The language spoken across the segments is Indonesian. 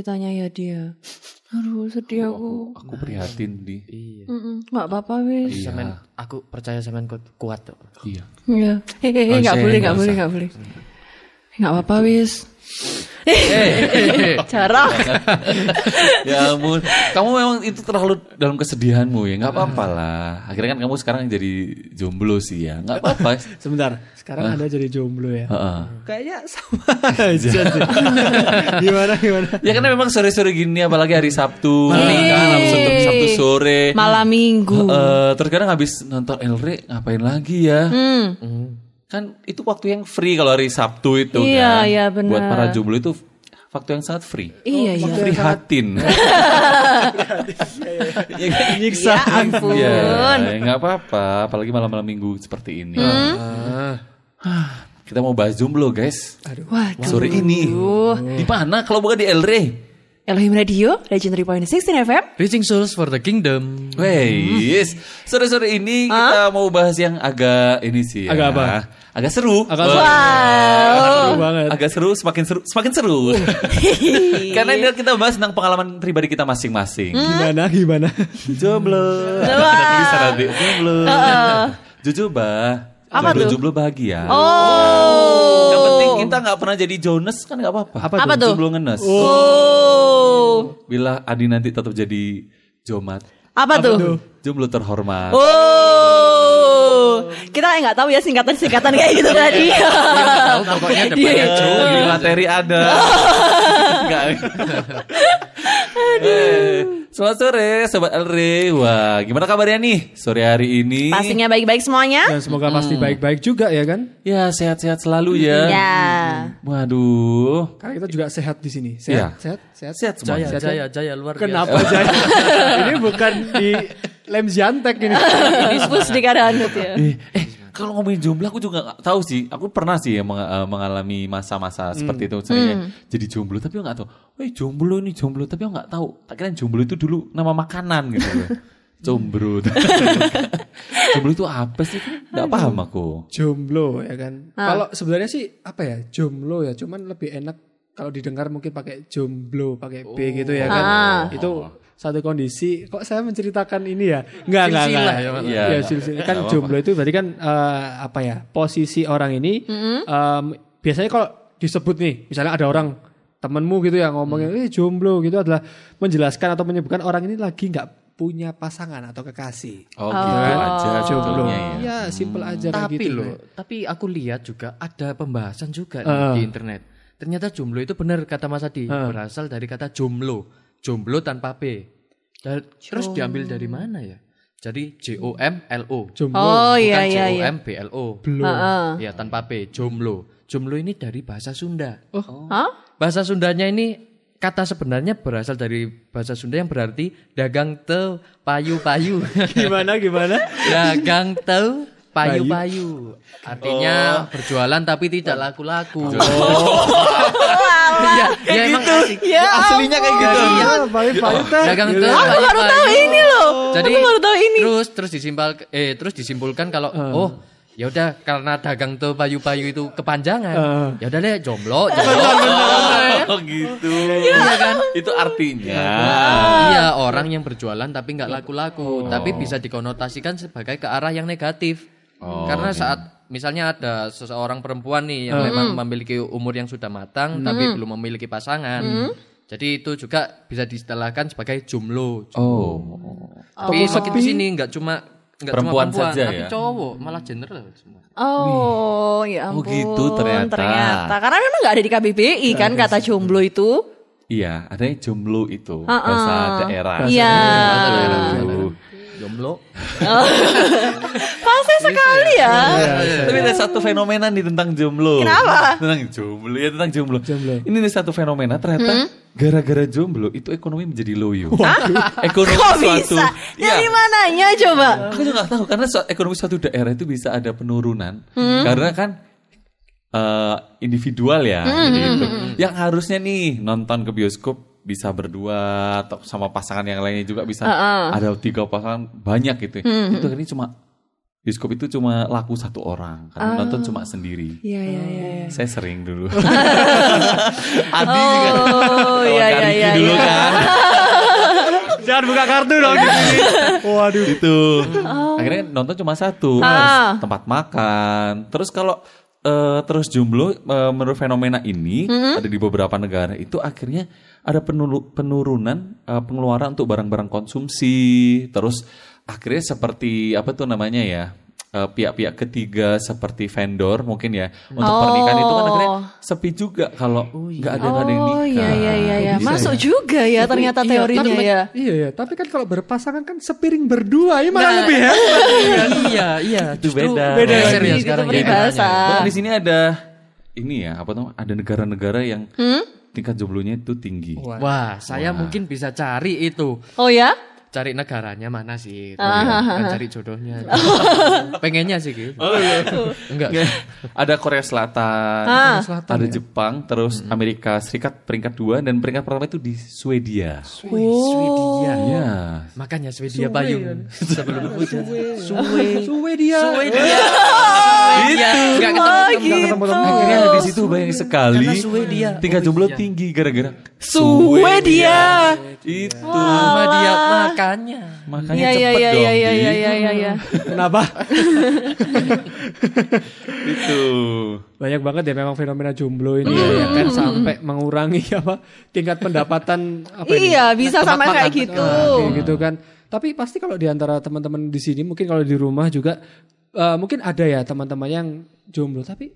ceritanya ya dia. Aduh sedih aku. Aku prihatin di. Iya. Mm-mm, nggak apa-apa wis. Semen, aku percaya semen kuat, kuat kok. Iya. Iya. Hehehe, Oh, nggak saya boleh, nggak boleh, usah. nggak boleh. Nggak apa-apa wis. Jarak. ya ampun, kamu memang itu terlalu dalam kesedihanmu ya, nggak apa-apa lah. Akhirnya kan kamu sekarang jadi jomblo sih ya, nggak apa-apa. Sebentar, sekarang Anda jadi jomblo ya. Heeh. Kayaknya sama aja sih. gimana gimana? Ya karena memang sore-sore gini, apalagi hari Sabtu, kan, habis Sabtu, Sabtu sore. Malam minggu. Eh, terus kadang habis nonton Elre ngapain lagi ya? Hmm. Kan itu waktu yang free kalau hari Sabtu itu Iya, kan. iya, benar. Buat para jomblo itu waktu yang sangat free. Iya, iya. Prihatin. Ya kan? Nyiksa. Ya ampun. Nggak apa-apa. Apalagi malam-malam minggu seperti ini. Hmm? Ah, Kita mau bahas jomblo, guys. Waduh. Sore ini. Di mana? Kalau bukan di Elre. Elohim Radio, Legendary Point 16 FM. Reaching souls for the kingdom. Wes, sore-sore ini kita mau bahas yang agak ini sih ya. Agak apa? Agak seru. Agak Wah, Wow. Seru banget. Agak seru, semakin seru, semakin seru. Karena ini kita bahas tentang pengalaman pribadi kita masing-masing. Gimana gimana? Jomblo. Ada tulisan nanti, Jomblo. Jujubah. Apa jomblo, tuh? Jomblo bahagia. Oh. Yang penting kita nggak pernah jadi Jonas kan nggak apa-apa. Apa tuh? Jomblo ngenes. Oh. Bila Adi nanti tetap jadi Jomat. Apa tuh? Jomblo terhormat. Oh. Kita nggak tahu ya singkatan-singkatan kayak gitu tadi. Tahu pokoknya depannya Eh, Jo. di materi ada. Enggak. Eh, Selamat sore Sobat Elre Wah gimana kabarnya nih Sore hari ini Pastinya baik-baik semuanya. Dan semoga pasti baik-baik juga ya kan? Ya sehat-sehat selalu ya Ya. Waduh Karena kita juga sehat di sini. Iya. Sehat, sehat, sehat. Sehat Jaya, semuanya jaya, jaya luar Kenapa biasa. Jaya? ini bukan di lem Ziantek ini. Pus di keadaan gitu ya. Eh kalau ngomongin jomblo aku juga gak tahu sih. Aku pernah sih ya meng- eh, mengalami masa-masa seperti itu. Saya jadi jomblo tapi aku gak tahu. Eh jomblo ini jomblo tapi aku gak tahu. Tak kira jomblo itu dulu nama makanan gitu loh. Jombro. jomblo itu apa sih? Gak paham aku. Jomblo ya kan. Kalau sebenarnya sih apa ya? Jomblo ya, cuman lebih enak kalau didengar mungkin pakai jomblo, pakai B gitu ya kan. Ah. Itu satu kondisi. Kok saya menceritakan ini ya? Enggak, enggak, enggak. Silsilah ya. Iya. Ya, silsilah. Kan jomblo itu berarti kan eh, apa ya? Posisi orang ini em, biasanya kalau disebut nih, misalnya ada orang temenmu gitu yang ngomongin, eh jomblo gitu adalah menjelaskan atau menyebutkan orang ini lagi nggak punya pasangan atau kekasih. Oh, gitu aja Jomblo. ya. Ya, simple aja kayak Tapi gitu. loh, tapi aku lihat juga ada pembahasan juga nih Ah. di internet. Ternyata jomblo itu benar kata Mas Adi, berasal dari kata jomblo. Jomblo tanpa P. Dan- terus diambil dari mana ya? Jadi J O M L O. Jomblo. Oh iya Bukan iya J O iya. M B L O. Heeh. Ya tanpa P, jomblo. Jomblo ini dari bahasa Sunda. Hah? Bahasa Sundanya ini kata sebenarnya berasal dari bahasa Sunda yang berarti dagang te payu-payu. Gimana gimana? dagang te payu-payu. Artinya berjualan tapi tidak laku-laku. Iya, ya emang asik. Ya. Aslinya kayak gitu. Iya, teh. Dagang te Gila. Aku baru tahu ini loh. Jadi Aku baru tahu ini. Terus terus disimpal eh terus disimpulkan kalau oh ya udah karena dagang te payu-payu itu kepanjangan. Ya udah deh jomblo. jomblo. Oh gitu. Iya kan? Itu artinya. Iya orang yang berjualan tapi nggak laku-laku, tapi bisa dikonotasikan sebagai ke arah yang negatif. Karena saat misalnya ada seseorang perempuan nih yang memang memiliki umur yang sudah matang tapi belum memiliki pasangan, jadi itu juga bisa diistilahkan sebagai jomblo. Oh. Tapi makin di sini nggak cuma nggak Perempuan cuma perempuan, saja tapi ya? cowok malah general semua. Oh, ya Oh, ampun. gitu ternyata. Karena memang nggak ada di KBBI kan kata jomblo itu. Iya, adanya jomblo itu Ah, bahasa ah. daerah. Iya. Aduh. Jomblo. Fase sekali ya. Tapi ada satu fenomena nih tentang jomblo. Kenapa? Tentang jomblo ya tentang jomblo. Jomblo. Ini nih satu fenomena ternyata gara-gara jomblo itu ekonomi menjadi loyo. ekonomi Kok suatu. bisa? Iya. Dari mananya coba? Aku juga gak tahu karena su- ekonomi suatu daerah itu bisa ada penurunan karena kan eh, individual ya. jadi itu. Yang harusnya nih nonton ke bioskop bisa berdua atau sama pasangan yang lainnya juga bisa ada tiga pasangan banyak gitu. Itu ini cuma bioskop itu cuma laku satu orang karena nonton cuma sendiri. Iya iya iya. iya. Saya sering dulu. Adi juga. Oh iya iya iya. dulu iya. kan. Jangan buka kartu dong di sini. Waduh. Itu. Akhirnya nonton cuma satu. Oh. Ah. Tempat makan. Terus kalau eh, terus jomblo eh, menurut fenomena ini Hmm? ada di beberapa negara itu akhirnya ada penulu- penurunan eh, pengeluaran untuk barang-barang konsumsi. Terus akhirnya seperti apa tuh namanya ya? eh, pihak-pihak ketiga seperti vendor mungkin ya untuk pernikahan itu kan akhirnya sepi juga kalau nggak ada nggak ada yang Oh nikah. iya iya iya iya. Masuk ya? juga ya ternyata teorinya tapi, ya. Iya ya, tapi kan kalau berpasangan kan sepiring berdua, ini malah lebih hebat. iya, iya. Itu Justru beda. Beda Beda serius sekarang itu ya. Bahkan di sini ada ini ya apa tuh ada negara-negara yang Hmm? Tingkat jomblonya itu tinggi. Wah, saya mungkin bisa cari itu. Oh ya? Cari negaranya mana sih? Ah, Bukan cari jodohnya. Pengennya sih gitu. Enggak. Ada Korea Selatan, Ah. ada Jepang, terus Amerika Serikat peringkat dua dan peringkat pertama itu di Swedia. Swedia. Iya. Makanya Swedia payung sebelum hujan. Suwe, suwe dia. Swedia. Swedia. Enggak ketemu. Oh ketemu. gitu. Akhirnya di situ banyak sekali Swedia. tingkat jomblo tinggi gara-gara Swedia. itu. Sama dia makanya. Makanya Iya iya cepet iya dong. iya iya iya iya iya. iya. Kenapa? Itu. Banyak banget ya memang fenomena jomblo ini ya kan sampai mengurangi apa tingkat pendapatan apa ini? Iya bisa makan. kayak gitu. Ah, kayak gitu kan. Tapi pasti kalau di antara teman-teman di sini mungkin kalau di rumah juga eh, mungkin ada ya teman-teman yang jomblo tapi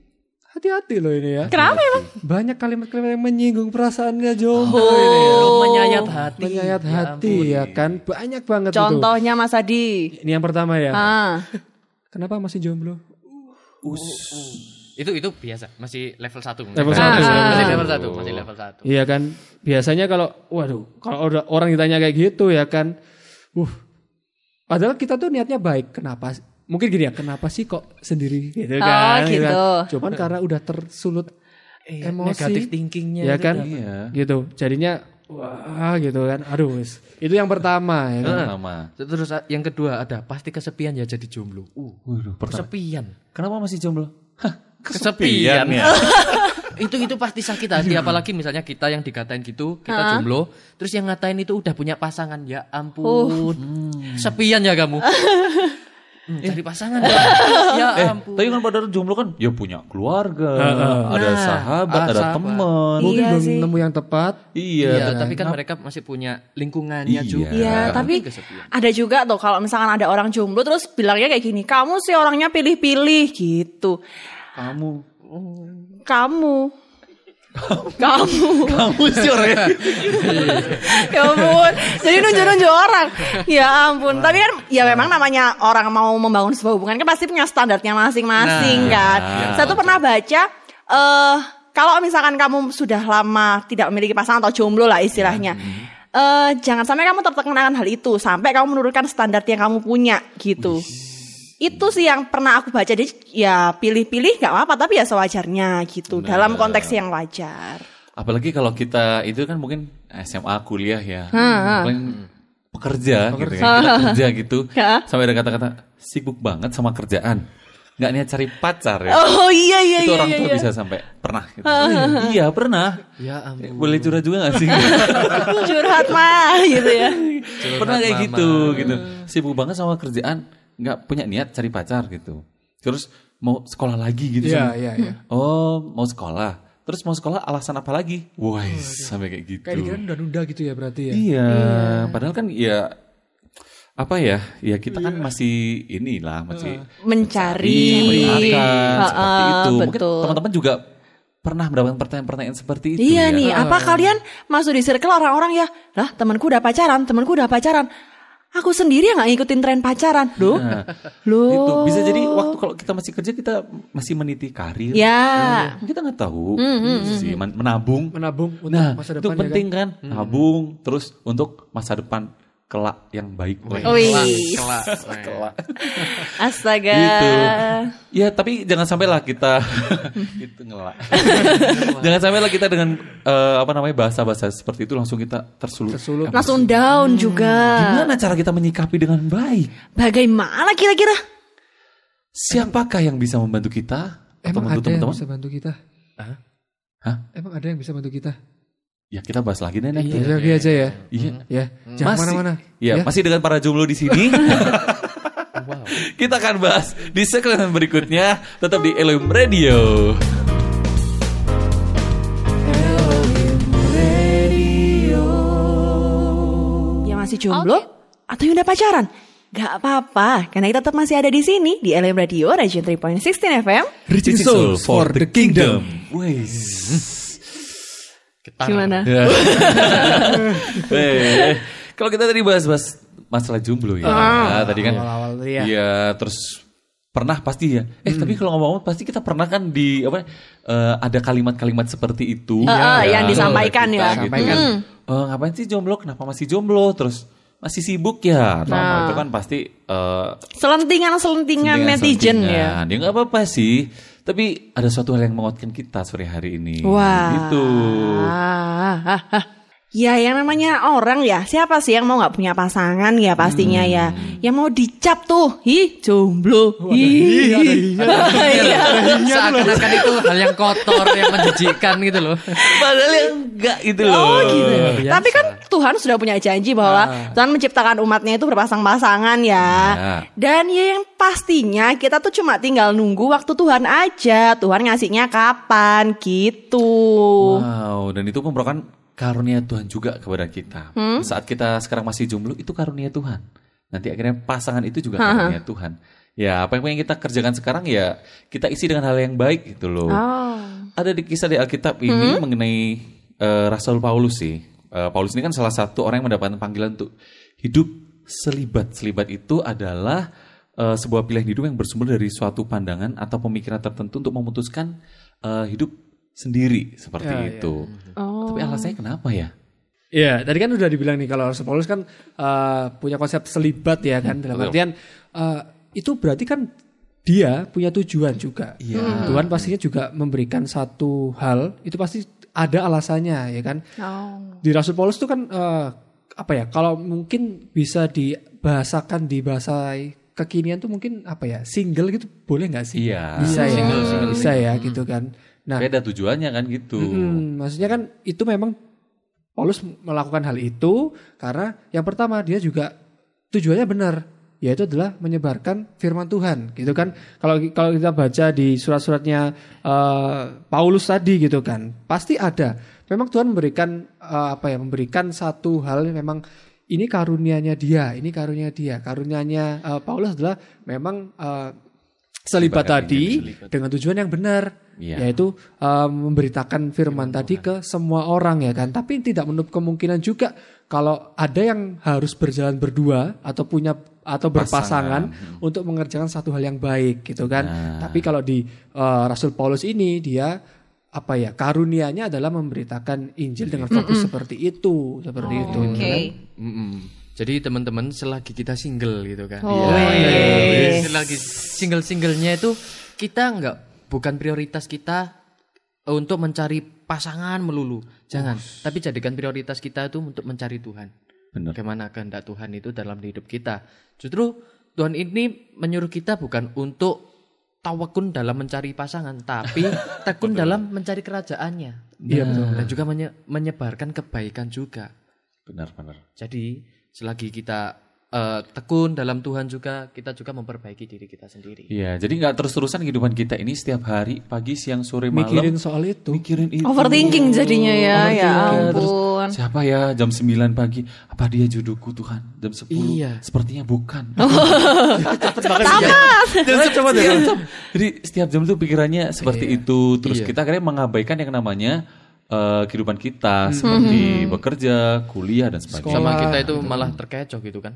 hati-hati loh ini ya. Kenapa emang? Banyak kalimat-kalimat yang menyinggung perasaannya jomblo ini ya. Menyayat hati. Menyayat Ya hati ampun. ya kan. Banyak banget itu. Contohnya Mas Adi. Ini yang pertama ya. Ah. Kenapa masih jomblo? Itu itu biasa, masih level 1. Level Masih satu, Masih level level 1, masih level 1. Iya kan, biasanya kalau, waduh, kalau orang ditanya kayak gitu ya kan, uh, padahal kita tuh niatnya baik. Kenapa? Mungkin gini ya, kenapa sih kok sendiri gitu Oh, kan? gitu. kan? Cuman karena udah tersulut Iya, emosi, negatif thinkingnya ya kan? Iya. Gitu, jadinya wah gitu kan. Aduh, wis. itu yang pertama ya kan. Pertama. Terus ah, yang kedua ada pasti kesepian ya jadi jomblo. Uh, Waduh, kesepian. Kenapa masih jomblo? Hah, Kesepian. ya. itu itu pasti sakit hati apalagi misalnya kita yang dikatain gitu, kita jomblo, terus yang ngatain itu udah punya pasangan. Ya ampun. Kesepian ya kamu. Hmm, cari pasangan ya. ya Eh, ampun. tapi kan pada jomblo kan ya punya keluarga, ada Nah. sahabat, Ah, ada sahabat. teman. Mungkin Iya belum sih. nemu yang tepat. Iya, Iya, dan- tapi kan mereka masih punya lingkungannya Iya. juga. Iya, Nggak tapi ada juga tuh kalau misalkan ada orang jomblo terus bilangnya kayak gini, kamu sih orangnya pilih-pilih gitu. kamu Kamu. Kamu. kamu sih orangnya. ya ampun. Jadi nunjuk-nunjuk orang. Ya ampun. Tapi kan ya memang namanya orang mau membangun sebuah hubungan kan pasti punya standarnya masing-masing kan. Saya tuh pernah baca eh kalau misalkan kamu sudah lama tidak memiliki pasangan atau jomblo lah istilahnya. eh jangan sampai kamu tertekan akan hal itu sampai kamu menurunkan standar yang kamu punya gitu. Itu sih yang pernah aku baca. Jadi ya pilih-pilih nggak apa-apa tapi ya sewajarnya gitu dalam konteks yang wajar. Apalagi kalau kita itu kan mungkin SMA kuliah ya. Paling pekerja, gitu kan. Kita kerja gitu. Ya. Sampai ada kata-kata sibuk banget sama kerjaan. Nggak niat cari pacar ya. Oh iya iya itu iya. orang iya, tua iya. bisa sampai pernah gitu. iya, pernah. Ya ampun. Eh, Boleh curhat juga gak sih? curhat mah gitu ya. pernah kayak mama. gitu gitu. Sibuk banget sama kerjaan, nggak punya niat cari pacar gitu. Terus mau sekolah lagi gitu. Iya, sama- iya, iya. Oh, mau sekolah. Terus mau sekolah alasan apa lagi? Wah, sampai kayak gitu. Kayak dikira nunda-nunda gitu ya berarti ya. Iya, padahal kan ya apa ya? Ya kita kan masih inilah masih Mencari. mencari seperti Ha-ha, itu. Mungkin betul. teman-teman juga pernah mendapatkan pertanyaan-pertanyaan seperti itu Iya ya. nih, apa kalian masuk di circle orang-orang ya? Lah, temanku udah pacaran, temanku udah pacaran. Aku sendiri yang gak ngikutin tren pacaran. Loh? Nah, Loh. itu bisa jadi waktu kalau kita masih kerja kita masih meniti karir. Ya. Kita nggak tahu sih men- menabung. Menabung untuk Nah, masa itu depan ya penting kan, nabung terus untuk masa depan kelak yang baik. Wih. Kelak. Kelak. Astaga. Gitu. Ya tapi jangan sampailah kita itu ngelak. jangan sampailah kita dengan eh, apa namanya bahasa-bahasa seperti itu langsung kita tersulut. Tersulut. Langsung down juga. Gimana cara kita menyikapi dengan baik? Bagaimana kira-kira? siapakah yang bisa membantu kita atau Emang membantu ada yang teman-teman? bisa bantu kita? Hah? Emang ada yang bisa bantu kita? Ya kita bahas lagi deh nanti. Iya, lagi aja ya. Iya. Ya, jangan mana-mana. Ya, masih dengan para jomblo di sini. Wow. Kita akan bahas di segmen berikutnya tetap di Elohim Radio. Yang masih jomblo atau yang udah pacaran? Gak apa-apa, karena kita tetap masih ada di sini di LM Radio Region 3.16 FM. Reaching souls for the kingdom. Wes. Getar. Gimana? Ya. Eh, Kalau kita tadi bahas-bahas masalah jomblo ya. Nah, tadi kan Awal-awal ya. Iya, terus pernah pasti ya. Eh, tapi kalau ngomong pasti kita pernah kan di apa eh, ada kalimat-kalimat seperti itu Ah, ah, Ya, yang disampaikan kita ya. gitu. Sampaikan. Eh, ngapain sih jomblo? Kenapa masih jomblo? Terus masih sibuk ya? Apa? Nah. itu kan pasti eh, Selentingan-selentingan netizen ya. Ya nggak apa-apa sih. Tapi ada suatu hal yang menguatkan kita sore hari ini. Wah. Gitu. Ah, ah, ah. Ya yang namanya orang ya Siapa sih yang mau nggak punya pasangan ya pastinya ya Yang mau dicap tuh Hi jomblo Hi Iya. Seakan-akan itu hal yang kotor, yang menjijikkan gitu loh. Padahal yang enggak itu loh. Oh gitu biasa. Tapi kan Tuhan sudah punya janji bahwa Tuhan menciptakan umatnya itu berpasang-pasangan ya Ya. Dan ya yang pastinya kita tuh cuma tinggal nunggu waktu Tuhan aja Tuhan ngasihnya kapan gitu Wow, dan itu merupakan karunia Tuhan juga kepada kita. Hmm? Saat kita sekarang masih jomblo, itu karunia Tuhan. Nanti akhirnya pasangan itu juga karunia Tuhan. Ya, apa yang kita kerjakan sekarang ya kita isi dengan hal yang baik gitu loh. Oh Ada di kisah di Alkitab ini mengenai eh, Rasul Paulus sih. Eh, Paulus ini kan salah satu orang yang mendapatkan panggilan untuk hidup selibat. Selibat itu adalah eh, sebuah pilihan hidup yang bersumber dari suatu pandangan atau pemikiran tertentu untuk memutuskan eh, hidup sendiri seperti Ya, ya. itu. Oh. Tapi alasannya kenapa ya? Iya, tadi kan udah dibilang nih kalau Rasul Paulus kan eh, punya konsep selibat ya kan dalam Betul. artian eh, itu berarti kan dia punya tujuan juga. Iya. Tuhan pastinya juga memberikan satu hal itu pasti ada alasannya ya kan. Oh. Di Rasul Paulus itu kan eh, apa ya? Kalau mungkin bisa dibahasakan di bahasa kekinian tuh mungkin apa ya? Single gitu boleh nggak sih? Iya. Bisa ya, Single, single, bisa ya gitu kan. Nah, Beda tujuannya kan gitu. Hmm, maksudnya kan itu memang Paulus melakukan hal itu karena yang pertama dia juga tujuannya benar yaitu adalah menyebarkan firman Tuhan gitu kan. Kalau kalau kita baca di surat-suratnya eh, Paulus tadi gitu kan pasti ada. Memang Tuhan memberikan eh, apa ya memberikan satu hal yang memang ini karunianya dia ini karunia dia. Karunianya eh, Paulus adalah memang eh, selibat tadi selibat. dengan tujuan yang benar Iya. yaitu uh, memberitakan firman tadi ke semua orang ya kan tapi tidak menutup kemungkinan juga kalau ada yang harus berjalan berdua atau punya atau berpasangan untuk mengerjakan satu hal yang baik gitu kan Nah. tapi kalau di uh, Rasul Paulus ini dia apa ya karunianya adalah memberitakan Injil dengan fokus seperti itu seperti itu Oke. kan? Mm-mm. Jadi teman-teman selagi kita single gitu kan. Oh, Iya. Selagi single-singlenya itu kita nggak bukan prioritas kita untuk mencari pasangan melulu. Jangan. Tapi jadikan prioritas kita itu untuk mencari Tuhan. Benar. Bagaimana kehendak Tuhan itu dalam hidup kita. Justru Tuhan ini menyuruh kita bukan untuk tawakun dalam mencari pasangan, tapi tekun dalam mencari kerajaannya. Iya, betul. Dan juga menye- menyebarkan kebaikan juga. Benar, benar. Jadi selagi kita eh, tekun dalam Tuhan juga, kita juga memperbaiki diri kita sendiri. Iya, jadi nggak terus-terusan kehidupan kita ini setiap hari, pagi, siang, sore, malam. mikirin soal itu mikirin itu. Overthinking jadinya ya, ya Terus, ampun. siapa ya jam 9 pagi? Apa dia jodohku Tuhan? Jam 10. Iya. Sepertinya bukan. Jam jam. Jadi setiap jam tuh pikirannya seperti itu. Terus Iya. kita akhirnya mengabaikan yang namanya eh, kehidupan kita seperti bekerja, kuliah dan sebagainya. Sama kita itu malah terkecoh gitu kan.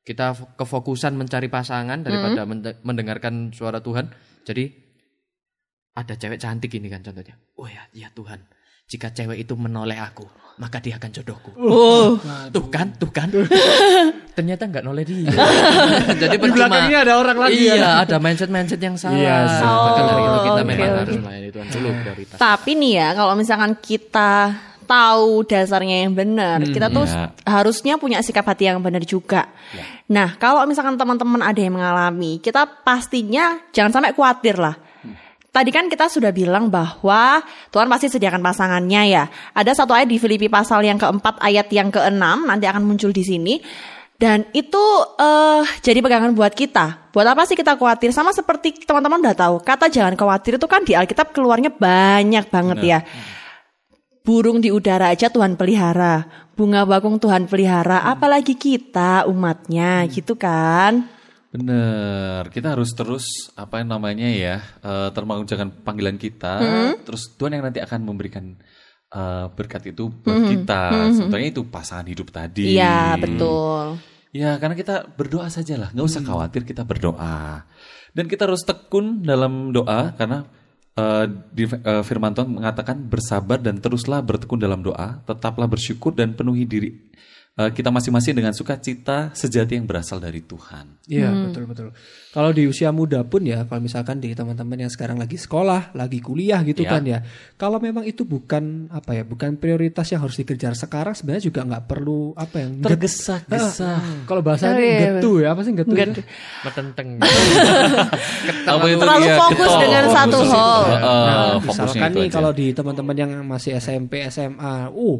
Kita fo- kefokusan mencari pasangan daripada mende- mendengarkan suara Tuhan. Jadi ada cewek cantik ini kan contohnya. Oh ya, ya Tuhan. Jika cewek itu menoleh aku, maka dia akan jodohku. Oh. Tuh kan, tuh kan. Ternyata nggak noleh dia. Jadi di belakangnya ada orang lagi Iya, ya ada mindset-mindset yang salah. Iya sih. Maka dari itu Oh, kita memang oke. harus melayani Tuhan dulu prioritas. Tapi nih ya, kalau misalkan kita tahu dasarnya yang benar. Kita tuh Ya. harusnya punya sikap hati yang benar juga. Nah, kalau misalkan teman-teman ada yang mengalami, kita pastinya jangan sampai khawatir lah. Tadi kan kita sudah bilang bahwa Tuhan pasti sediakan pasangannya ya. Ada satu ayat di Filipi pasal yang keempat ayat yang keenam nanti akan muncul di sini. Dan itu eh jadi pegangan buat kita. Buat apa sih kita khawatir? Sama seperti teman-teman udah tahu, kata jangan khawatir itu kan di Alkitab keluarnya banyak banget ya. Burung di udara aja Tuhan pelihara, bunga bakung Tuhan pelihara, apalagi kita umatnya gitu kan. Bener, kita harus terus apa yang namanya ya uh, termanjakan panggilan kita. Terus Tuhan yang nanti akan memberikan eh, berkat itu buat kita. Sebetulnya itu pasangan hidup tadi. Iya, betul. Ya, karena kita berdoa saja lah, nggak usah khawatir kita berdoa. Dan kita harus tekun dalam doa karena eh, di eh, Firman Tuhan mengatakan bersabar dan teruslah bertekun dalam doa, tetaplah bersyukur dan penuhi diri eh, kita masing-masing dengan sukacita sejati yang berasal dari Tuhan. Iya betul betul. Kalau di usia muda pun ya, kalau misalkan di teman-teman yang sekarang lagi sekolah, lagi kuliah gitu Iya. kan ya, kalau memang itu bukan apa ya, bukan prioritas yang harus dikejar sekarang, sebenarnya juga nggak perlu apa yang Tergesa-gesa. kalau bahasa Oh, iya, getu ya, apa sih getu? Get- itu? Metenteng. Terlalu dia? fokus Ketol. dengan satu hal. Heeh, Nah, fokusnya misalkan itu nih aja. kalau di teman-teman yang masih SMP, SMA, uh,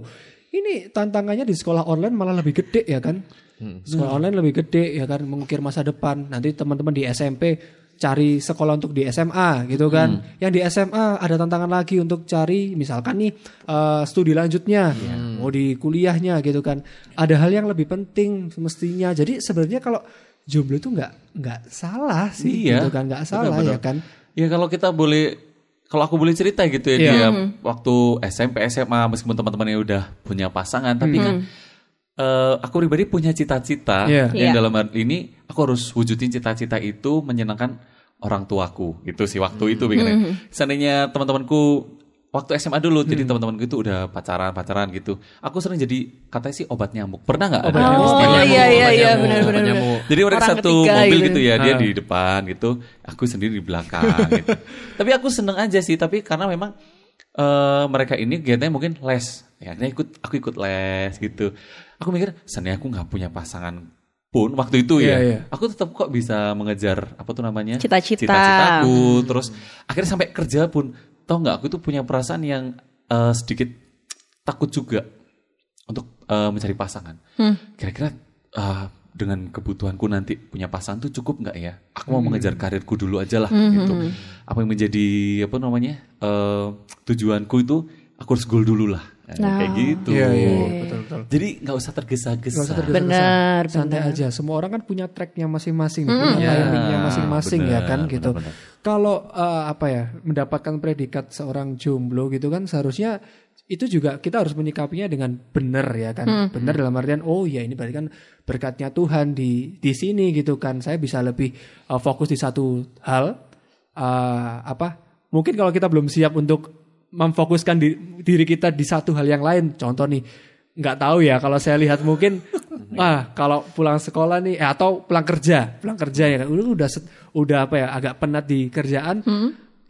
ini tantangannya di sekolah online malah lebih gede ya kan? Sekolah online lebih gede ya kan, mengukir masa depan. Nanti teman-teman di SMP cari sekolah untuk di SMA gitu kan. Yang di SMA ada tantangan lagi untuk cari misalkan nih eh, studi lanjutnya, mau di kuliahnya gitu kan. Ada hal yang lebih penting semestinya. Jadi sebenarnya kalau jomblo itu nggak nggak salah sih Iya. gitu kan, nggak salah Benar-benar. ya kan. Ya kalau kita boleh kalau aku boleh cerita gitu ya Iya. dia waktu SMP SMA meskipun teman-temannya udah punya pasangan tapi kan eh, aku pribadi punya cita-cita Iya. yang Iya. dalam hal ini aku harus wujudin cita-cita itu menyenangkan orang tuaku gitu sih waktu itu pikirnya. Seandainya teman-temanku waktu SMA dulu jadi teman-temanku itu udah pacaran-pacaran gitu. Aku sering jadi katanya sih obat nyamuk. Pernah nggak ada? Oh Nyamuk, iya iya iya benar benar. Jadi mereka Orang satu ketiga mobil gitu. gitu, ya, dia Ah. di depan gitu, aku sendiri di belakang gitu. Tapi aku seneng aja sih, tapi karena memang eh, mereka ini kegiatannya mungkin les. Ya, ikut aku ikut les gitu. Aku mikir, seandainya aku nggak punya pasangan pun waktu itu ya, Iya, iya. aku tetap kok bisa mengejar apa tuh namanya Cita-cita. cita-citaku. Terus akhirnya sampai kerja pun, tau nggak aku tuh punya perasaan yang eh, sedikit takut juga untuk eh, mencari pasangan. Kira-kira eh, dengan kebutuhanku nanti punya pasangan tuh cukup nggak ya? Aku mau mengejar karirku dulu aja lah gitu. Apa yang menjadi apa namanya eh, tujuanku itu aku harus goal dulu lah. Nah, kayak gitu. Iya iya betul betul. Jadi nggak usah tergesa-gesa. Usah tergesa-gesa. Benar, santai benar. aja. Semua orang kan punya tracknya masing-masing, punya Ya, timingnya masing-masing ya benar, kan gitu. benar, benar. Kalau eh, apa ya mendapatkan predikat seorang jomblo gitu kan seharusnya itu juga kita harus menyikapinya dengan benar ya kan. Benar dalam artian oh ya ini berarti kan berkatnya Tuhan di di sini gitu kan. Saya bisa lebih eh, fokus di satu hal eh, apa? Mungkin kalau kita belum siap untuk memfokuskan di- diri kita di satu hal yang lain, contoh nih nggak tahu ya kalau saya lihat mungkin ah kalau pulang sekolah nih eh, atau pulang kerja pulang kerja ya. Kan udah udah udah apa ya agak penat di kerjaan.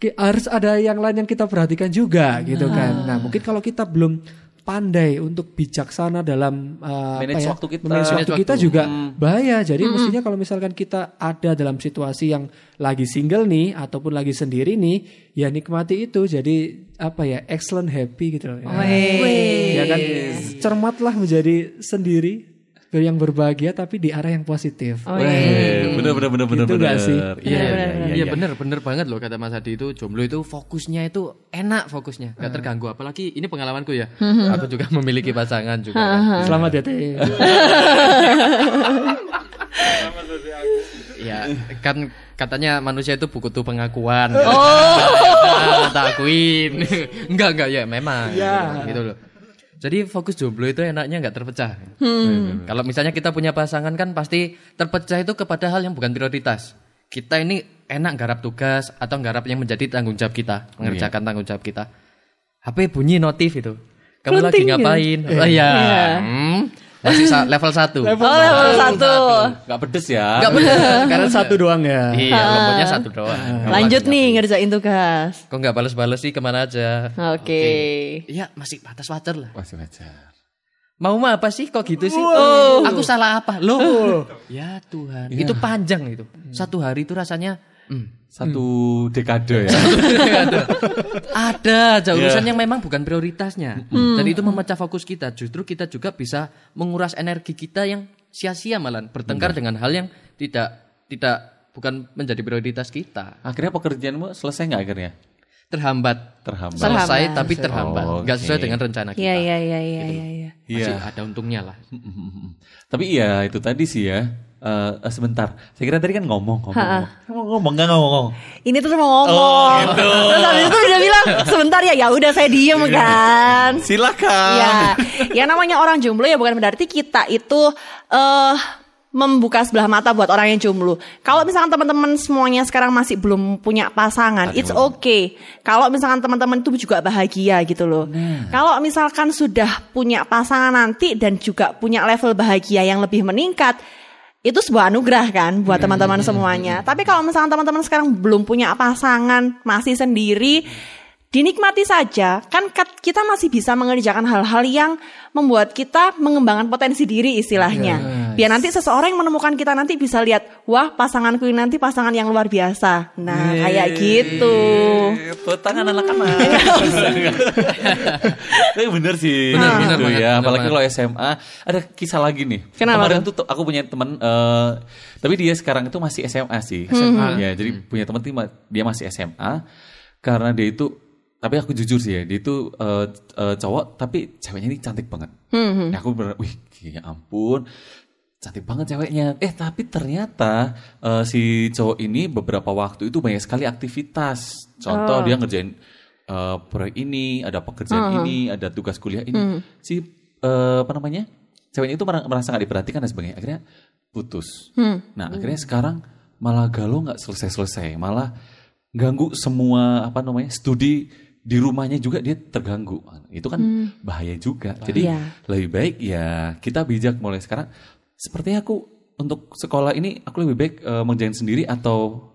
Ki- harus ada yang lain yang kita perhatikan juga gitu kan. Nah mungkin kalau kita belum pandai untuk bijaksana dalam uh, apa Manage ya, waktu kita. manage waktu kita waktu. juga bahaya. Jadi mestinya kalau misalkan kita ada dalam situasi yang lagi single nih ataupun lagi sendiri nih ya nikmati itu. Jadi apa ya excellent happy gitu loh. Ya kan? Cermatlah menjadi sendiri yang berbahagia tapi di arah yang positif Oh, Weh, bener bener bener bener Gitu bener. nggak sih? Iya, iya, iya, Iya iya. bener bener banget loh kata Mas Adi itu jomblo itu fokusnya itu enak fokusnya Ah. gak terganggu apalagi ini pengalamanku ya Hmm. aku juga memiliki pasangan juga kan. selamat ya teh ya kan katanya manusia itu buku tuh pengakuan Oh. tak akuin enggak enggak ya memang Ya. gitu loh jadi fokus jomblo itu enaknya nggak terpecah. Hmm. Kalau misalnya kita punya pasangan kan pasti terpecah itu kepada hal yang bukan prioritas. Kita ini enak garap tugas atau garap yang menjadi tanggung jawab kita, mengerjakan tanggung jawab kita. HP bunyi notif itu. Kamu lagi ya? ngapain? Oh iya. Iya. Hmm. Masih sa- level 1. Level Oh level satu. Gak pedes ya. Enggak bener. Karena satu doang ya. Iya, lomboknya satu doang. Lanjut nih ngerjain tugas. Kok nggak bales-bales sih ke mana aja? Oke. Iya, masih batas wajar lah. Masih wajar. Mau mah apa sih kok gitu sih? Aku salah apa? Loh. Ya Tuhan, itu panjang itu. Satu hari itu rasanya hmm, Satu dekade ya. ada aja urusan yang memang bukan prioritasnya. Dan itu memecah fokus kita. Justru kita juga bisa menguras energi kita yang sia-sia malah bertengkar dengan hal yang tidak tidak bukan menjadi prioritas kita. Akhirnya pekerjaanmu selesai nggak akhirnya? Terhambat. Terhambat. Selesai Terhambat. tapi terhambat. Oh, Nggak sesuai oke. dengan rencana kita. Iya iya iya iya iya. iya. Masih Iya. ada untungnya lah. Tapi iya itu tadi sih ya. Eh, eh, sebentar. Saya kira tadi kan ngomong, ngomong, ngomong. Ngomong, ngomong, nggak ngomong. Ini tuh mau ngomong. Terus habis itu udah bilang sebentar ya, ya udah saya diem kan. Silakan. Ya, yang namanya orang jomblo ya bukan berarti kita itu eh membuka sebelah mata buat orang yang jomblo. Kalau misalkan teman-teman semuanya sekarang masih belum punya pasangan, it's okay. Kalau misalkan teman-teman itu juga bahagia gitu loh. Kalau misalkan sudah punya pasangan nanti dan juga punya level bahagia yang lebih meningkat, itu sebuah anugerah kan buat teman-teman semuanya. Tapi kalau misalkan teman-teman sekarang belum punya pasangan, masih sendiri, dinikmati saja. Kan kita masih bisa mengerjakan hal-hal yang membuat kita mengembangkan potensi diri istilahnya. Biar nanti seseorang yang menemukan kita nanti bisa lihat, wah pasanganku ini nanti pasangan yang luar biasa. Nah, kayak gitu. Tangan anak-anak. Tapi bener sih. Bener, bener Gitu banget, ya. bener Apalagi kalau SMA. Ada kisah lagi nih. Kenapa Kemarin tuh aku punya teman. eh, tapi dia sekarang itu masih SMA sih. SMA. Ya, jadi punya teman dia masih SMA. Karena dia itu. Tapi aku jujur sih ya. Dia itu eh, eh, cowok. Tapi ceweknya ini cantik banget. Hmm, Ya, aku bener. Wih ya ampun. Cantik banget ceweknya. Eh tapi ternyata eh, si cowok ini beberapa waktu itu banyak sekali aktivitas. Contoh dia ngerjain eh, proyek ini, ada pekerjaan ini, ada tugas kuliah ini. Si eh, apa namanya? Ceweknya itu mer- merasa nggak diperhatikan dan sebagainya. Akhirnya putus. Nah akhirnya sekarang malah galau nggak selesai-selesai. Malah ganggu semua apa namanya studi di rumahnya juga dia terganggu. Itu kan bahaya juga. Jadi Iya. lebih baik ya kita bijak mulai sekarang. Sepertinya aku untuk sekolah ini aku lebih baik mengerjain sendiri atau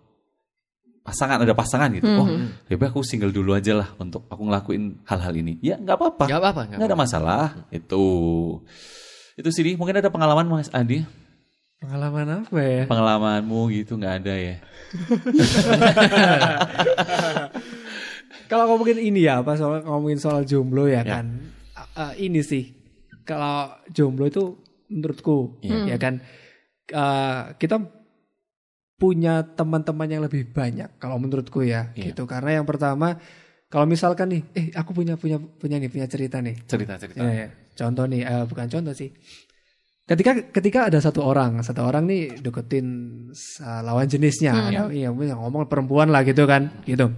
pasangan ada pasangan gitu. Oh, lebih baik aku single dulu aja lah untuk aku ngelakuin hal-hal ini. Ya nggak apa-apa. Nggak apa-apa, nggak ada masalah. Itu itu sih mungkin ada pengalaman Mas Adi Pengalaman apa ya? pengalamanmu gitu nggak ada ya Kalau ngomongin ini ya, apa soal ngomongin soal jomblo ya, kan. Uh, ini sih, kalau jomblo itu menurutku ya kan uh, kita punya teman-teman yang lebih banyak kalau menurutku ya Iya. gitu. Karena yang pertama kalau misalkan nih, eh aku punya punya punya nih punya cerita nih. cerita cerita Ya, ya. Contoh nih, eh, bukan contoh sih. Ketika ketika ada satu orang, satu orang nih deketin uh, lawan jenisnya, ada, iya, yang ngomong perempuan lah gitu kan, gitu.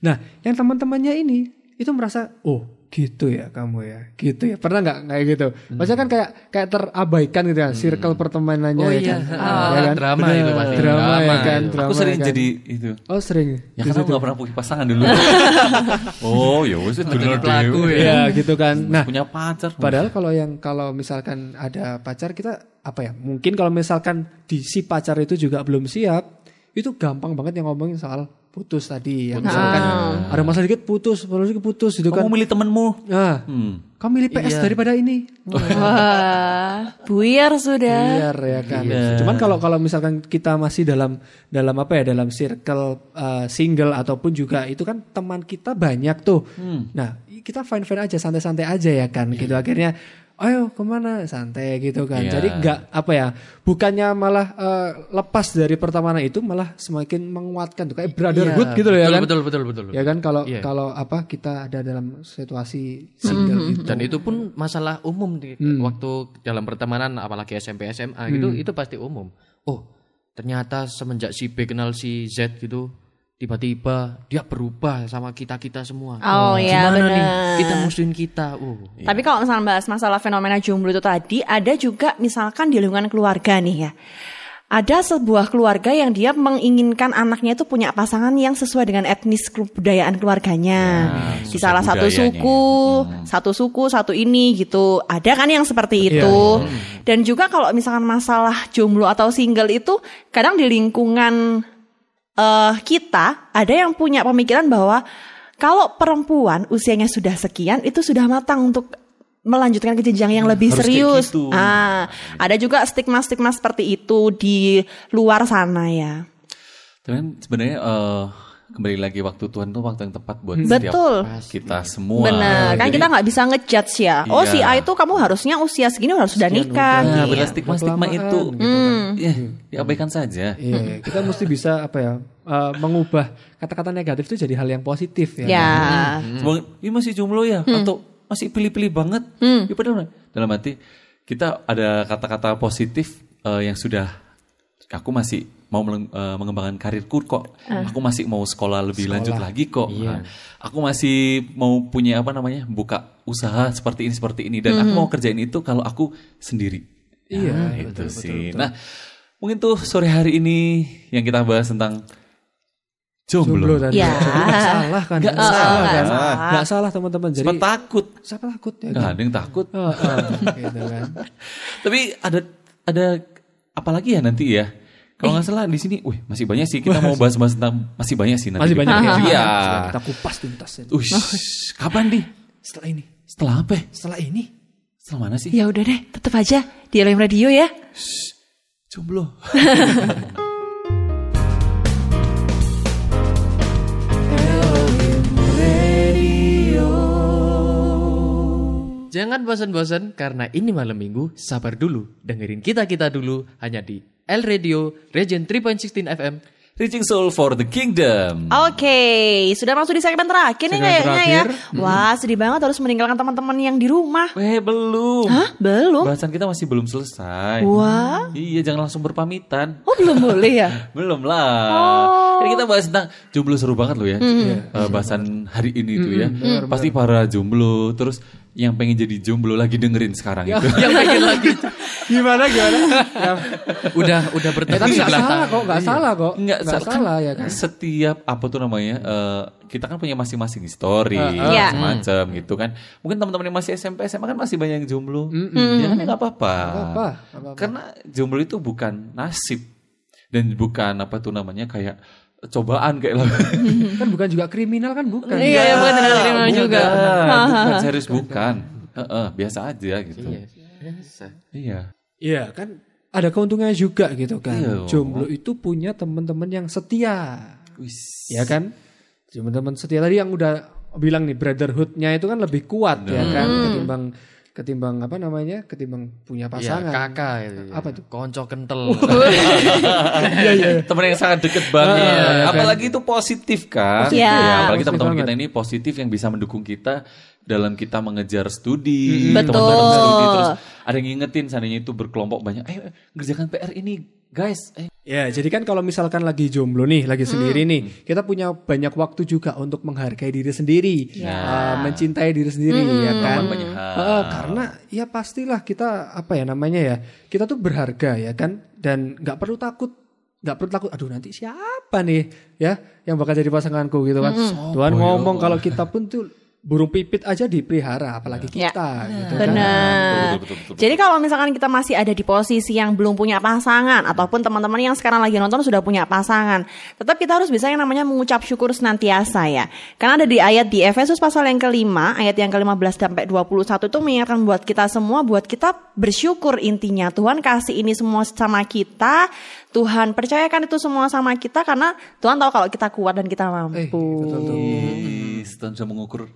Nah, yang teman-temannya ini itu merasa, oh gitu ya kamu ya, gitu ya. Pernah nggak kayak gitu? Maksudnya kan kayak kayak terabaikan gitu ya, circle pertemanannya Oh ya iya, kan. ah, Ya kan? drama Bener. itu pasti. Drama, Drama ya kan, itu. drama aku sering ya kan. jadi itu Oh sering. ya karena aku nggak pernah punya pasangan dulu oh ya wes dulu pelaku ya. Iya gitu kan. Nah, punya pacar Padahal kalau yang kalau misalkan ada pacar kita apa ya? Mungkin kalau misalkan di si pacar itu juga belum siap, itu gampang banget yang ngomongin soal putus tadi. Yang misalkan ada masalah dikit putus, masalah dikit putus gitu kan. kamu milih temenmu Nah, hmm. kamu milih PS daripada ini. Wah, buyar sudah. Biar ya kan. Cuman kalau kalau misalkan kita masih dalam dalam apa ya dalam circle uh, single ataupun juga itu kan teman kita banyak tuh. Nah kita fine fine aja santai-santai aja ya kan. Gitu akhirnya ayo ke mana santai gitu kan. Iya. Jadi nggak apa ya bukannya malah uh, lepas dari pertemanan itu malah semakin menguatkan tuh kayak brotherhood Iya, gitu loh ya betul, kan. Betul betul betul. Ya kan kalau Iya. kalau apa kita ada dalam situasi single itu. Dan itu pun masalah umum di waktu dalam pertemanan apalagi SMP SMA gitu itu pasti umum. Oh, ternyata semenjak si B kenal si Z gitu tiba-tiba dia berubah sama kita-kita semua. Oh, iya, Gimana nih? Kita musuhin kita. Uh. Tapi kalau misalnya bahas masalah fenomena jomblo itu tadi, ada juga misalkan di lingkungan keluarga nih ya. ada sebuah keluarga yang dia menginginkan anaknya itu punya pasangan yang sesuai dengan etnis kebudayaan keluarganya. Di sesuai salah satu suku, satu suku, satu ini gitu. Ada kan yang seperti itu. Dan juga kalau misalkan masalah jomblo atau single itu kadang di lingkungan eh kita ada yang punya pemikiran bahwa kalau perempuan usianya sudah sekian itu sudah matang untuk melanjutkan ke jenjang yang lebih harus serius. gitu. Ah, ada juga stigma-stigma seperti itu di luar sana ya. Tapi sebenarnya eh, kembali lagi waktu Tuhan tuh waktu yang tepat buat Betul. setiap kita semua. Benar, kan Jadi, kita nggak bisa ngejudge ya. Oh si Iya. A itu kamu harusnya usia segini harus sudah nikah. Nah, benar stigma-stigma itu. gitu kan. Ya, diabaikan saja. Iya, kita mesti bisa apa ya eh, mengubah kata-kata negatif itu jadi hal yang positif ya. Ya. Cuma, ini masih jomblo ya atau masih pilih-pilih banget. Ya, padahal dalam hati kita ada kata-kata positif eh, yang sudah aku masih mau eh, mengembangkan karirku kok. Aku masih mau sekolah lebih lanjut lagi kok. Nah, aku masih mau punya apa namanya? buka usaha seperti ini seperti ini dan aku mau kerjain itu kalau aku sendiri. Iya, itu sih. Nah, mungkin tuh sore hari ini yang kita bahas tentang jomblo. Jomblo tadi. Ya. Nggak salah kan? Nggak Nggak salah. kan? Nggak salah. Nggak salah teman-teman. Jadi Siapa takut? siapa takut ya? Nggak ada yang takut. Oh, oh, gitu kan. Tapi ada ada apa lagi ya nanti ya? Kalau nggak salah di sini, wih masih banyak sih kita mau bahas-bahas tentang masih banyak sih nanti. Masih banyak ya. Iya. Kita kupas tuntas. Ush, kapan di? Setelah ini. Setelah apa? ya? Setelah ini. Setelah mana sih? Ya udah deh, tetap aja di LM Radio ya. Jomblo. Jangan bosan-bosan karena ini malam minggu, sabar dulu. Dengerin kita-kita dulu hanya di L Radio, Region 3.16 FM. Reaching Soul for the Kingdom. Oke, sudah masuk di segmen terakhir nih Segmen kayaknya ya. terakhir. Wah, sedih banget harus meninggalkan teman-teman yang di rumah. Eh belum. Hah? Belum? Bahasan kita masih belum selesai. Wah. Iya jangan langsung berpamitan. Oh, belum boleh ya? Belum lah. Oh. Ini kita bahas tentang jomblo seru banget loh ya. Eh, bahasan hari ini tuh ya. Pasti para jomblo terus yang pengen jadi jomblo lagi dengerin sekarang itu. Yang pengen lagi. Gimana gimana? ya. Udah udah Eh, bertemu tapi nggak sebelah salah tangan. kok, nggak salah kok. Enggak Nggak kan salah ya kan. Setiap apa tuh namanya? eh, kita kan punya masing-masing story, Iya. macam gitu kan. Mungkin teman-teman yang masih SMP SMA kan masih banyak yang jomblo. Ya kan ya nggak apa-apa. apa-apa, nggak apa-apa. Karena jomblo itu bukan nasib dan bukan apa tuh namanya kayak cobaan kayak lah. kan bukan juga kriminal kan bukan. Iya, iya, bukan kriminal juga. Bukan, bukan serius bukan. Heeh, biasa aja gitu. Biasa. Iya. Iya kan ada keuntungannya juga gitu kan. Iya. Jomblo itu punya teman-teman yang setia. Wis. Ya kan? Teman-teman setia tadi yang udah bilang nih brotherhood-nya itu kan lebih kuat ya kan ketimbang ketimbang apa namanya? ketimbang punya Iya, pasangan. kakak itu. Apa tuh? Konco kental. Iya iya. teman yang sangat deket banget. Iya, iya, kan? apalagi itu positif kan. Positif. Iya. Ya, apalagi teman-teman kita ini positif yang bisa mendukung kita dalam kita mengejar studi, Betul. teman-teman studi terus ada yang ngingetin seandainya itu berkelompok banyak, ayo ngerjakan PR ini guys. Eh, Ya, jadi kan kalau misalkan lagi jomblo nih, lagi sendiri nih, kita punya banyak waktu juga untuk menghargai diri sendiri, eh, mencintai diri sendiri, ya kan? Melakukan banyak hal. Eh, karena ya pastilah kita apa ya namanya ya, kita tuh berharga ya kan, dan nggak perlu takut, nggak perlu takut. Aduh nanti siapa nih ya yang bakal jadi pasanganku gitu kan? Tuhan ngomong kalau kita pun tuh burung pipit aja dipelihara, apalagi Ya. kita, gitu kan? Benar. betul, betul, betul. Jadi kalau misalkan kita masih ada di posisi yang belum punya pasangan ataupun teman-teman yang sekarang lagi nonton sudah punya pasangan, tetap kita harus bisa yang namanya mengucap syukur senantiasa ya. Karena ada di ayat di Efesus pasal yang kelima, ayat yang ke-15 sampai 21 itu mengingatkan buat kita semua buat kita bersyukur intinya. Tuhan kasih ini semua sama kita, Tuhan percayakan itu semua sama kita karena Tuhan tahu kalau kita kuat dan kita mampu. Eh, betul tuh. Ih, Tuhan sudah mengukur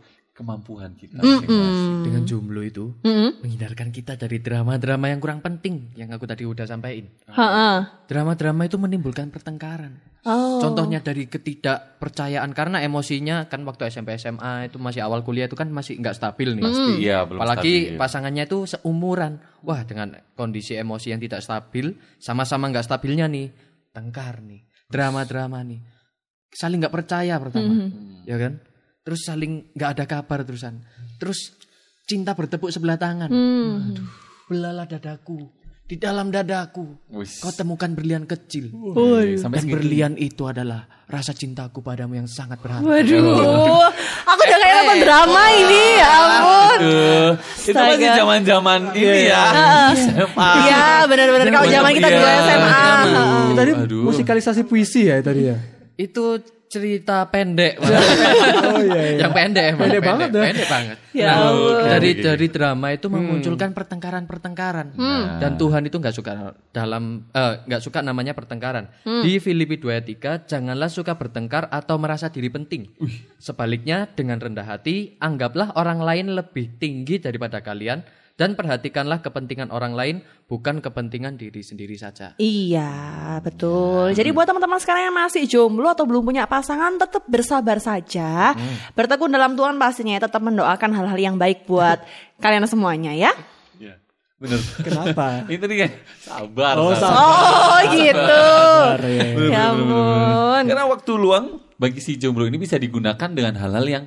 kemampuan kita. masing-masing. Dengan jomblo itu menghindarkan kita dari drama-drama yang kurang penting yang aku tadi udah sampaikan. Heeh. Drama-drama itu menimbulkan pertengkaran. Oh. Contohnya dari ketidakpercayaan karena emosinya kan waktu SMP SMA itu masih awal kuliah itu kan masih nggak stabil nih. Pasti iya, belum Apalagi stabil. pasangannya itu seumuran. Wah, dengan kondisi emosi yang tidak stabil, sama-sama nggak stabilnya nih, tengkar nih, drama-drama nih. Saling nggak percaya pertama. Ya kan? Terus saling nggak ada kabar terusan. Terus cinta bertepuk sebelah tangan. Aduh, belalah dadaku. di dalam dadaku Wis. kau temukan berlian kecil. Sampai Dan berlian itu adalah rasa cintaku padamu yang sangat berharga. Waduh, aku udah kayak nonton drama ini, ya ampun. Aduh, itu masih zaman-zaman ini ya. SMA. Iya, benar-benar kalau zaman kita dulu Iya. SMA. Tadi musikalisasi puisi ya tadi ya. Itu cerita pendek. Oh iya iya. yang pendek emang. Pendek banget dah. Pendek banget. Ya Nah, ampun. dari dari drama itu memunculkan pertengkaran-pertengkaran. Dan Tuhan itu nggak suka dalam eh, nggak suka namanya pertengkaran. Di Filipi 2 ayat 3, janganlah suka bertengkar atau merasa diri penting. Sebaliknya dengan rendah hati, anggaplah orang lain lebih tinggi daripada kalian dan perhatikanlah kepentingan orang lain bukan kepentingan diri sendiri saja. Iya, betul. Jadi buat teman-teman sekarang yang masih jomblo atau belum punya pasangan, tetap bersabar saja. Bertekun dalam Tuhan pastinya ya, tetap mendoakan hal-hal yang baik buat kalian semuanya ya. Iya, Bener. Kenapa? Itu nih kan sabar. Oh, sabar. Oh, gitu. ya. Ya ampun. Karena waktu luang bagi si jomblo ini bisa digunakan dengan hal-hal yang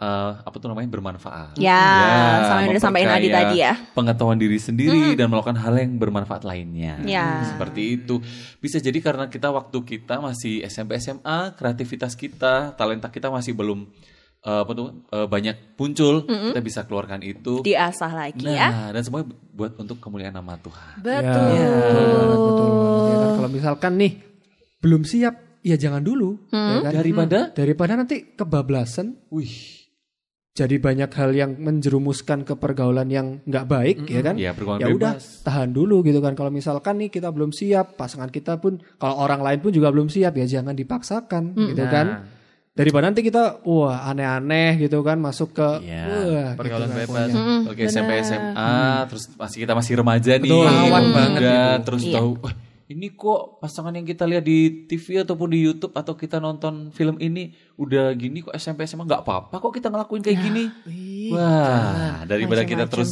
eh, apa tuh namanya bermanfaat. Ya, sama yang udah disampaikan Adi tadi ya. Pengetahuan diri sendiri dan melakukan hal yang bermanfaat lainnya. Ya. Seperti itu. Bisa jadi karena kita waktu kita masih SMP SMA, kreativitas kita, talenta kita masih belum eh, apa tuh eh, banyak muncul, kita bisa keluarkan itu. Diasah lagi ya. Nah, dan semuanya buat untuk kemuliaan nama Tuhan. Betul. Ya, betul banget ya kan. Kalau misalkan nih belum siap, ya jangan dulu. ya kan? Daripada Daripada nanti kebablasan, wih, jadi banyak hal yang menjerumuskan ke pergaulan yang nggak baik, ya kan? ya pergaulan ya udah tahan dulu gitu kan. Kalau misalkan nih kita belum siap, pasangan kita pun, kalau orang lain pun juga belum siap, ya jangan dipaksakan, gitu Nah. kan? Daripada nanti kita wah aneh-aneh gitu kan masuk ke Iya. wah Pergaulan gitu kan, bebas. pokoknya. Oke SMP SMA terus masih kita masih remaja nih muda, banget itu. terus Iya. tahu "Wah, ini kok pasangan yang kita lihat di TV ataupun di YouTube atau kita nonton film ini udah gini kok SMP SMA nggak apa-apa kok kita ngelakuin kayak gini wah daripada kita macam-macam. terus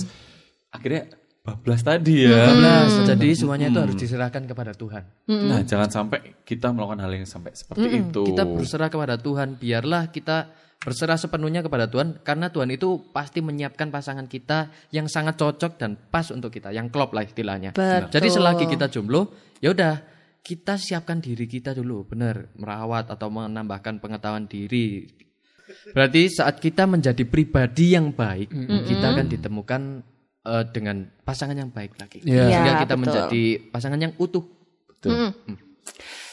akhirnya bablas tadi ya Bablas. Jadi semuanya itu harus diserahkan kepada Tuhan. nah jangan sampai kita melakukan hal yang sampai seperti itu Kita berserah kepada Tuhan. Biarlah kita berserah sepenuhnya kepada Tuhan karena Tuhan itu pasti menyiapkan pasangan kita yang sangat cocok dan pas untuk kita, yang klop lah istilahnya. Betul. Jadi selagi kita jomblo, ya udah kita siapkan diri kita dulu, benar, merawat atau menambahkan pengetahuan diri. Berarti saat kita menjadi pribadi yang baik, kita akan ditemukan eh, dengan pasangan yang baik lagi. Iya. Sehingga Ya, kita betul. menjadi pasangan yang utuh. Betul.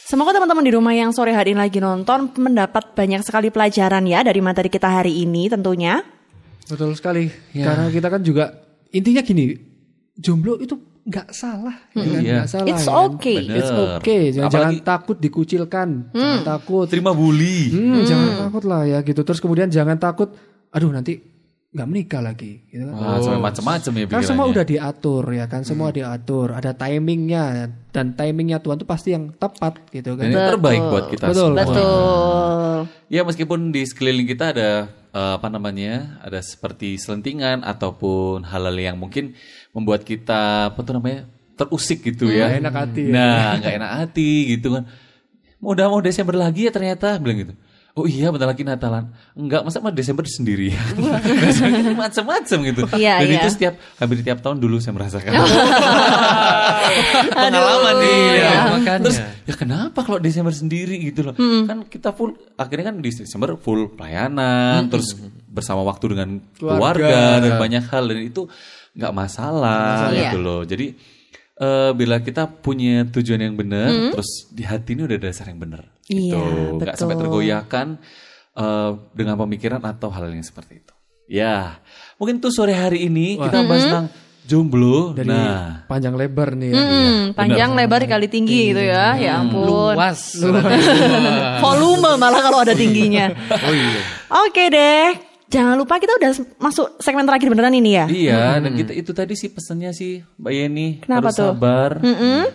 Semoga teman-teman di rumah yang sore hari ini lagi nonton mendapat banyak sekali pelajaran ya dari materi kita hari ini tentunya. Betul sekali. Karena kita kan juga intinya gini, jomblo itu nggak salah, ya kan? Iya. Nggak salah. It's ya kan? okay. Bener. It's okay. Jangan, jangan takut dikucilkan, jangan takut. terima bully Hmm, Jangan takut lah ya gitu. Terus kemudian jangan takut, aduh nanti nggak menikah lagi, gitu kan? Wah, sampai macam-macam ya Kan semua udah diatur ya kan, semua diatur. Ada timingnya dan timingnya Tuhan tuh pasti yang tepat gitu kan. dan yang terbaik buat kita Betul. semua Betul. Ya meskipun di sekeliling kita ada eh, apa namanya ada seperti selentingan ataupun hal-hal yang mungkin membuat kita apa tuh namanya terusik gitu ya. Enak hati ya. Nah nggak enak hati gitu kan. Udah mau Desember lagi ya ternyata bilang gitu. Oh iya bentar lagi Natalan. Enggak masa mah Desember sendiri ya. Macam-macam gitu. Iya, Dan iya. itu setiap hampir tiap tahun dulu saya merasakan. Pengalaman nih. ya. Iya, makanya. Terus ya kenapa kalau Desember sendiri gitu loh kan kita full akhirnya kan di Desember full pelayanan terus bersama waktu dengan keluarga, dan banyak hal dan itu nggak masalah Iya. gitu loh jadi eh, bila kita punya tujuan yang benar terus di hati ini udah ada dasar yang benar gitu Iya, nggak sampai tergoyahkan eh, dengan pemikiran atau hal yang seperti itu ya mungkin tuh sore hari ini kita bahas tentang jomblo Dari nah panjang lebar nih ya. Hmm, panjang lebar kali tinggi gitu ya. Ya ampun. Luas. Volume malah kalau ada tingginya. Oh iya. Oke deh. Jangan lupa kita udah masuk segmen terakhir beneran ini ya. Iya, dan kita itu tadi sih pesannya sih Mbak Yeni Kenapa harus tuh? sabar,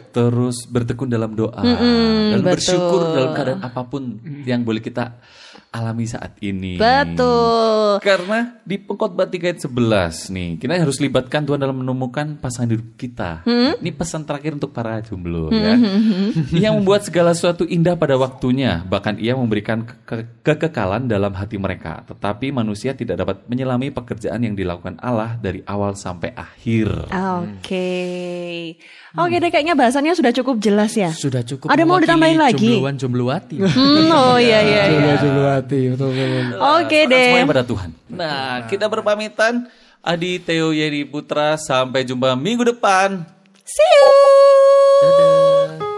terus bertekun dalam doa dan betul. bersyukur dalam keadaan apa pun yang boleh kita alami saat ini. Betul. Karena di pengkhotbah 3 ayat 11 nih, kita harus libatkan Tuhan dalam menemukan pasangan hidup kita. Ini pesan terakhir untuk para jomblo ya. Ia membuat segala sesuatu indah pada waktunya, bahkan ia memberikan ke- ke- kekekalan dalam hati mereka. Tetapi manusia manusia tidak dapat menyelami pekerjaan yang dilakukan Allah dari awal sampai akhir. Oke. Oke deh kayaknya bahasannya sudah cukup jelas ya. Sudah cukup. Ada mau ditambahin lagi? Jombloan jombloati. Hmm, oh iya iya. iya. Hati betul betul. Oke deh. Semuanya pada Tuhan. Nah, kita berpamitan. Adi Theo Yeri Putra sampai jumpa minggu depan. See you. Dadah.